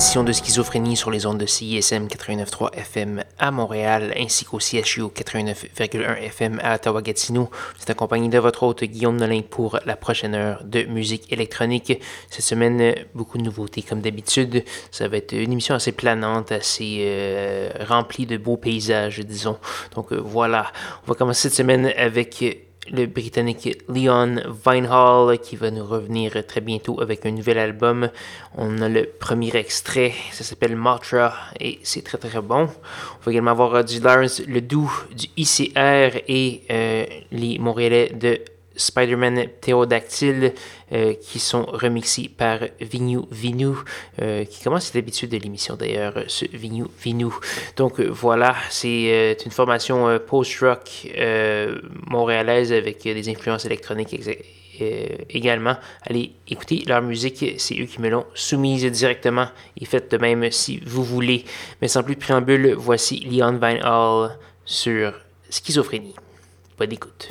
Édition de Schizophrénie sur les ondes de CISM 89.3 FM à Montréal ainsi qu'au CHU 89.1 FM à Ottawa-Gatineau. C'est accompagné de votre hôte Guillaume Nolin pour la prochaine heure de musique électronique. Cette semaine, beaucoup de nouveautés comme d'habitude. Ça va être une émission assez planante, assez euh, remplie de beaux paysages, disons. Donc euh, voilà, on va commencer cette semaine avec le Britannique Leon Vinehall qui va nous revenir très bientôt avec un nouvel album. On a le premier extrait, ça s'appelle Matra et c'est très très bon. On va également avoir du Lawrence Ledoux du ICR et euh, les Montréalais de Spider-Man Théodactyle euh, qui sont remixés par Vignou Vinou, euh, qui commence cette habitude de l'émission d'ailleurs, ce Vignou Vinou. Donc euh, voilà, c'est une formation post-rock montréalaise avec des influences électroniques également. Allez écouter leur musique, c'est eux qui me l'ont soumise directement et faites de même si vous voulez. Mais sans plus de préambule, voici Leon Van Hall sur Schizophrénie. Bonne écoute.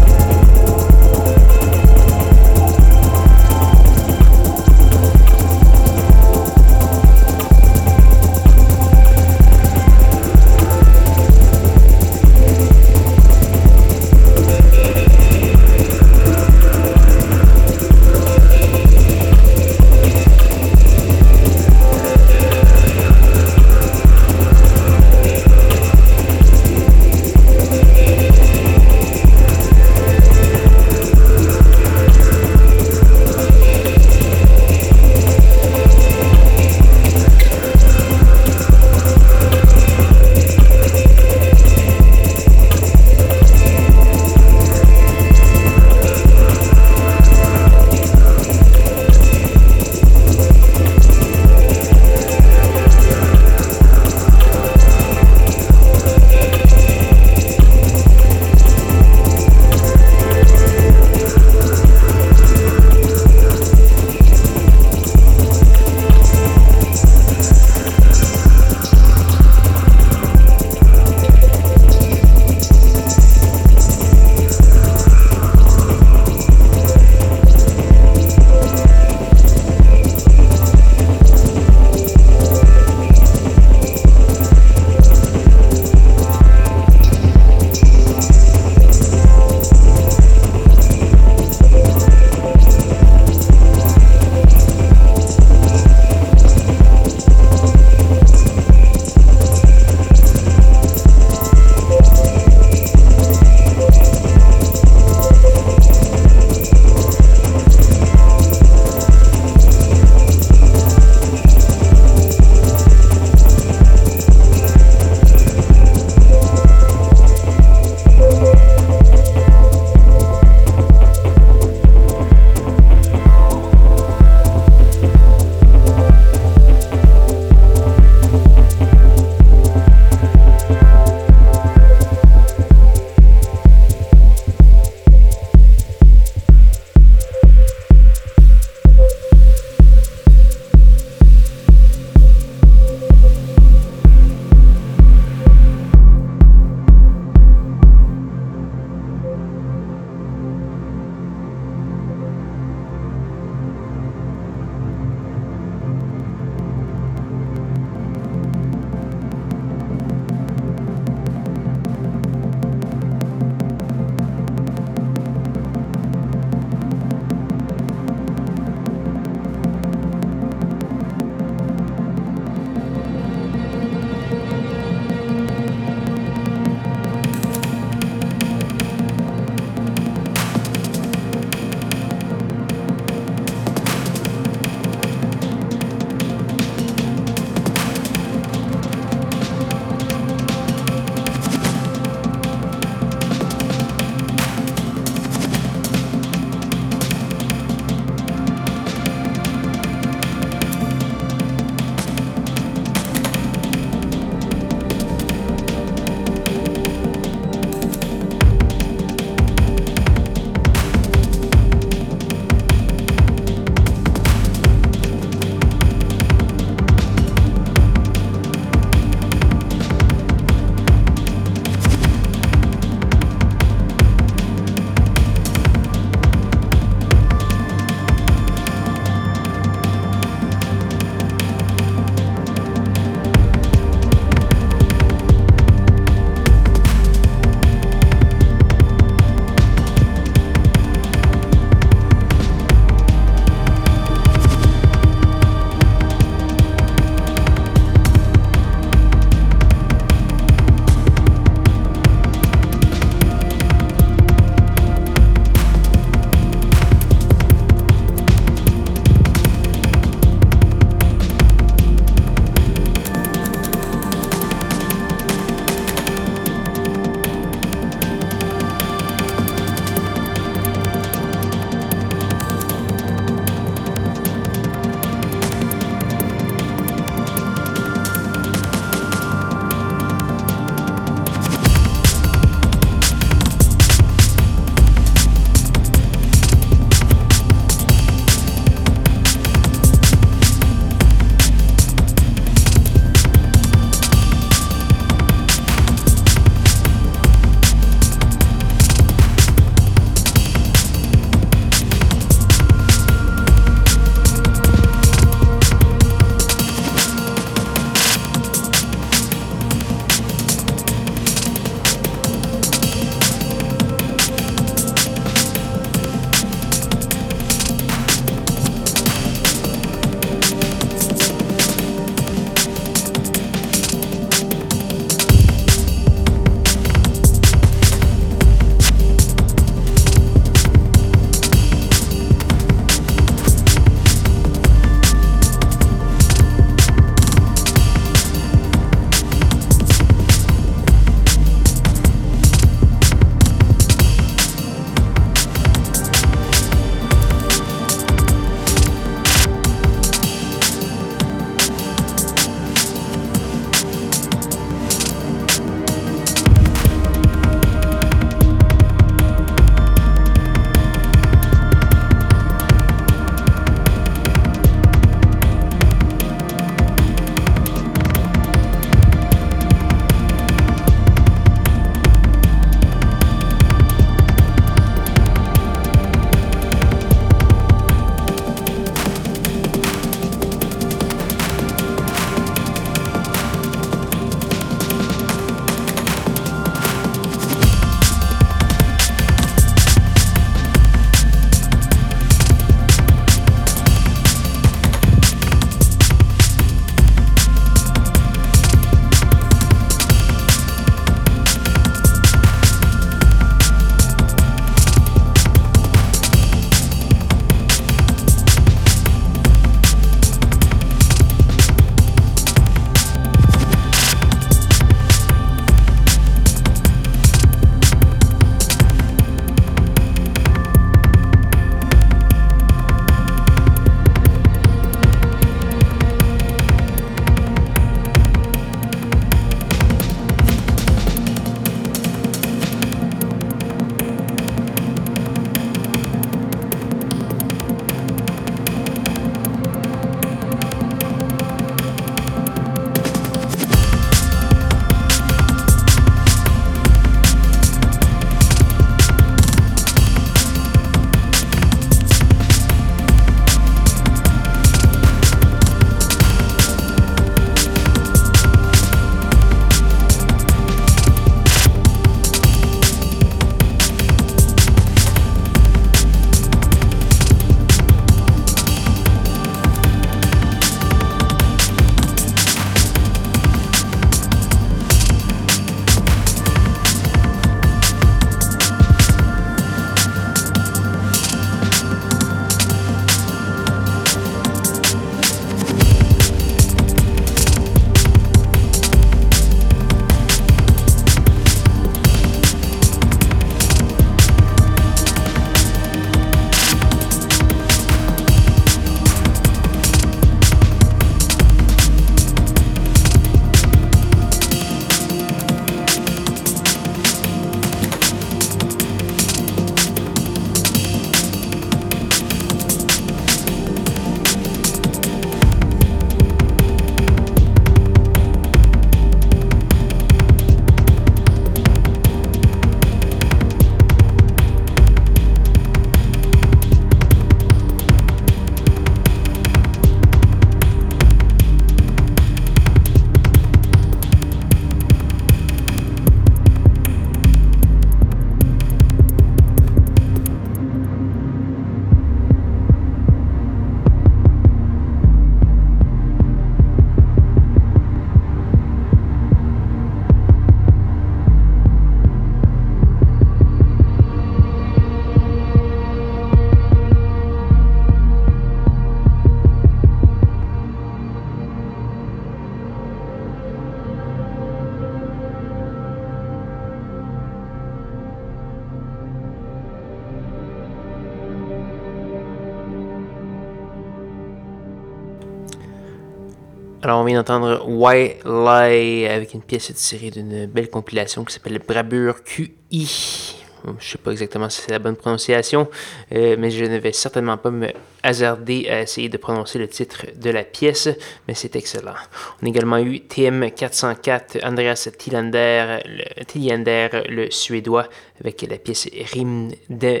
Alors, on vient d'entendre Why Lie avec une pièce tirée d'une belle compilation qui s'appelle Brabure QI. Je sais pas exactement si c'est la bonne prononciation, euh, mais je ne vais certainement pas me hasarder à essayer de prononcer le titre de la pièce, mais c'est excellent. On a également eu TM404, Andreas Tillander, le, le suédois, avec la pièce Rime de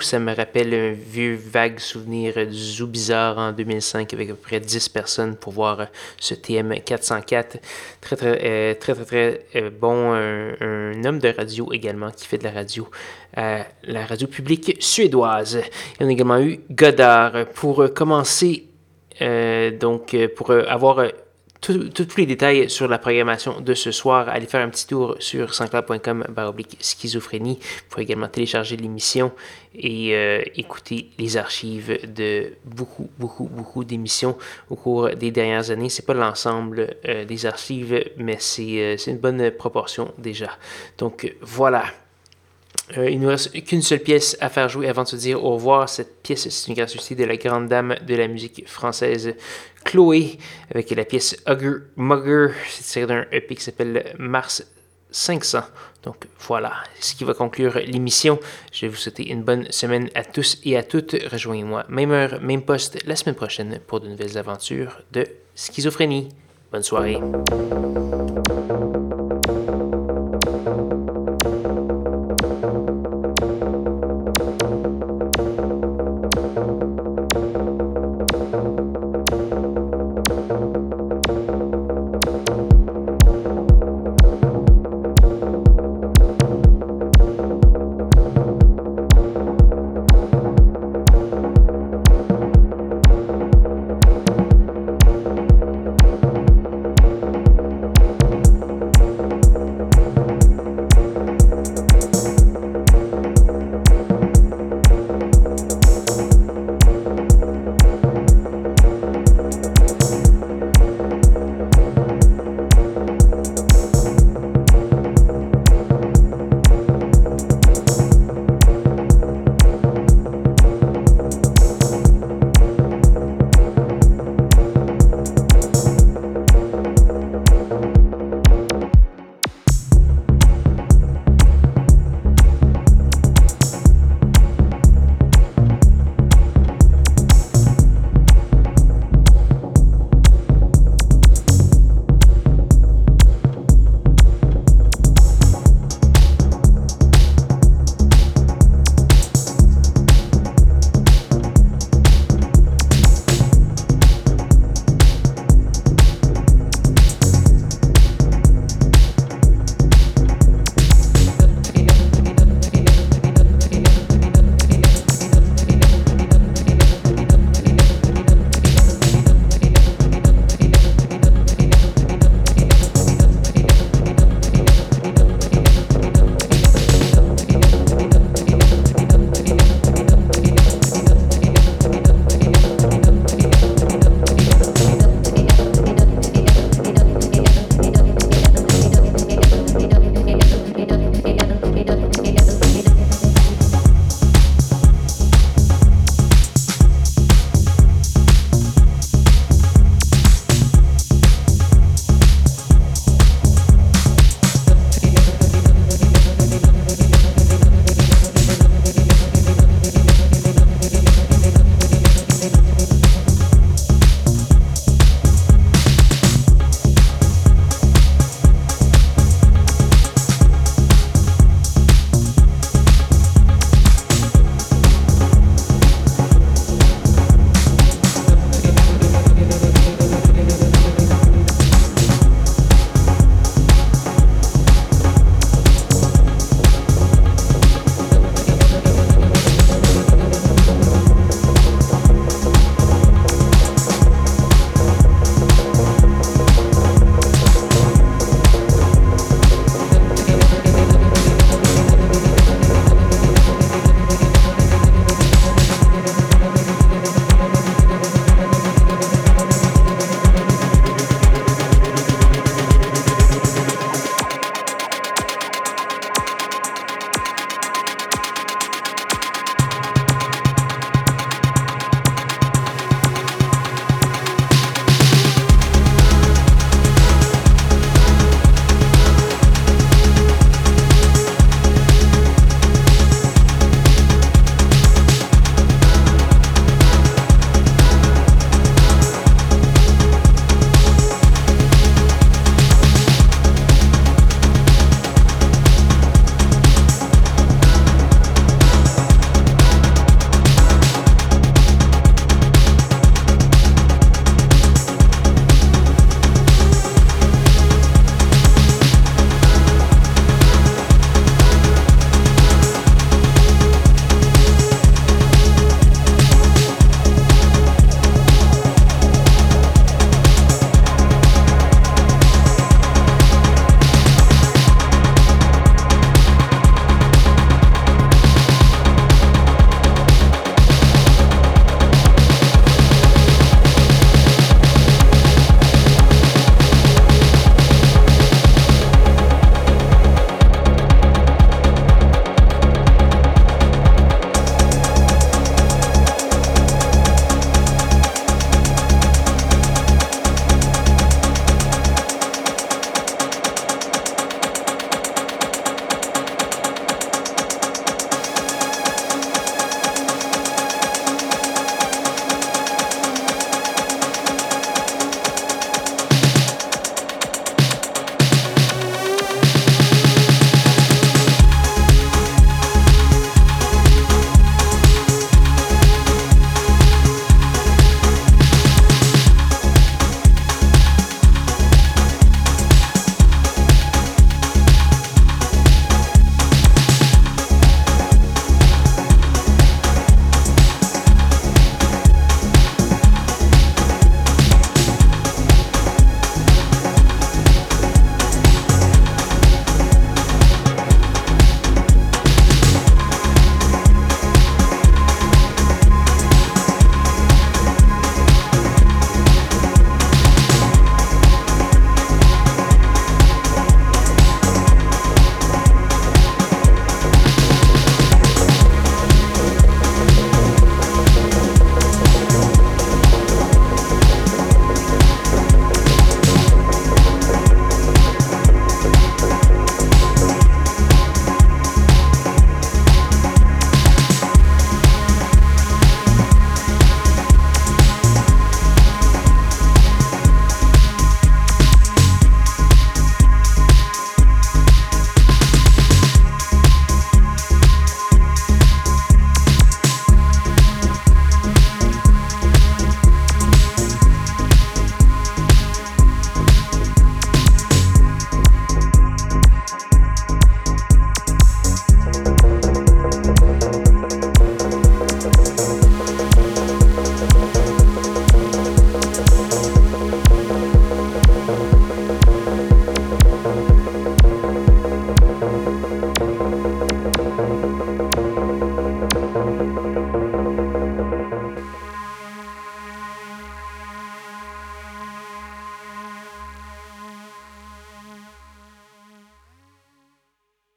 ça me rappelle un vieux vague souvenir du Zoo Bizarre en 2005 avec à peu près 10 personnes pour voir ce TM404. Très, très, euh, très, très, très, euh, bon. Un, homme de radio également qui fait de la radio la radio publique suédoise. Il y en a également eu Godard. Pour commencer, euh, donc, pour avoir tous les détails sur la programmation de ce soir, allez faire un petit tour sur sanscloud.com baroblique schizophrénie. Vous pouvez également télécharger l'émission et euh, écouter les archives de beaucoup, beaucoup, beaucoup d'émissions au cours des dernières années. C'est pas l'ensemble euh, des archives, mais euh, c'est une bonne proportion déjà. Donc voilà. Euh, il ne nous reste qu'une seule pièce à faire jouer avant de se dire au revoir. Cette pièce, c'est une gratuité de la grande dame de la musique française, Chloé, avec la pièce Hugger Mugger. C'est tiré d'un EP qui s'appelle Mars 500. Donc voilà, ce qui va conclure l'émission. Je vais vous souhaiter une bonne semaine à tous et à toutes. Rejoignez-moi, même heure, même poste, la semaine prochaine pour de nouvelles aventures de schizophrénie. Bonne soirée.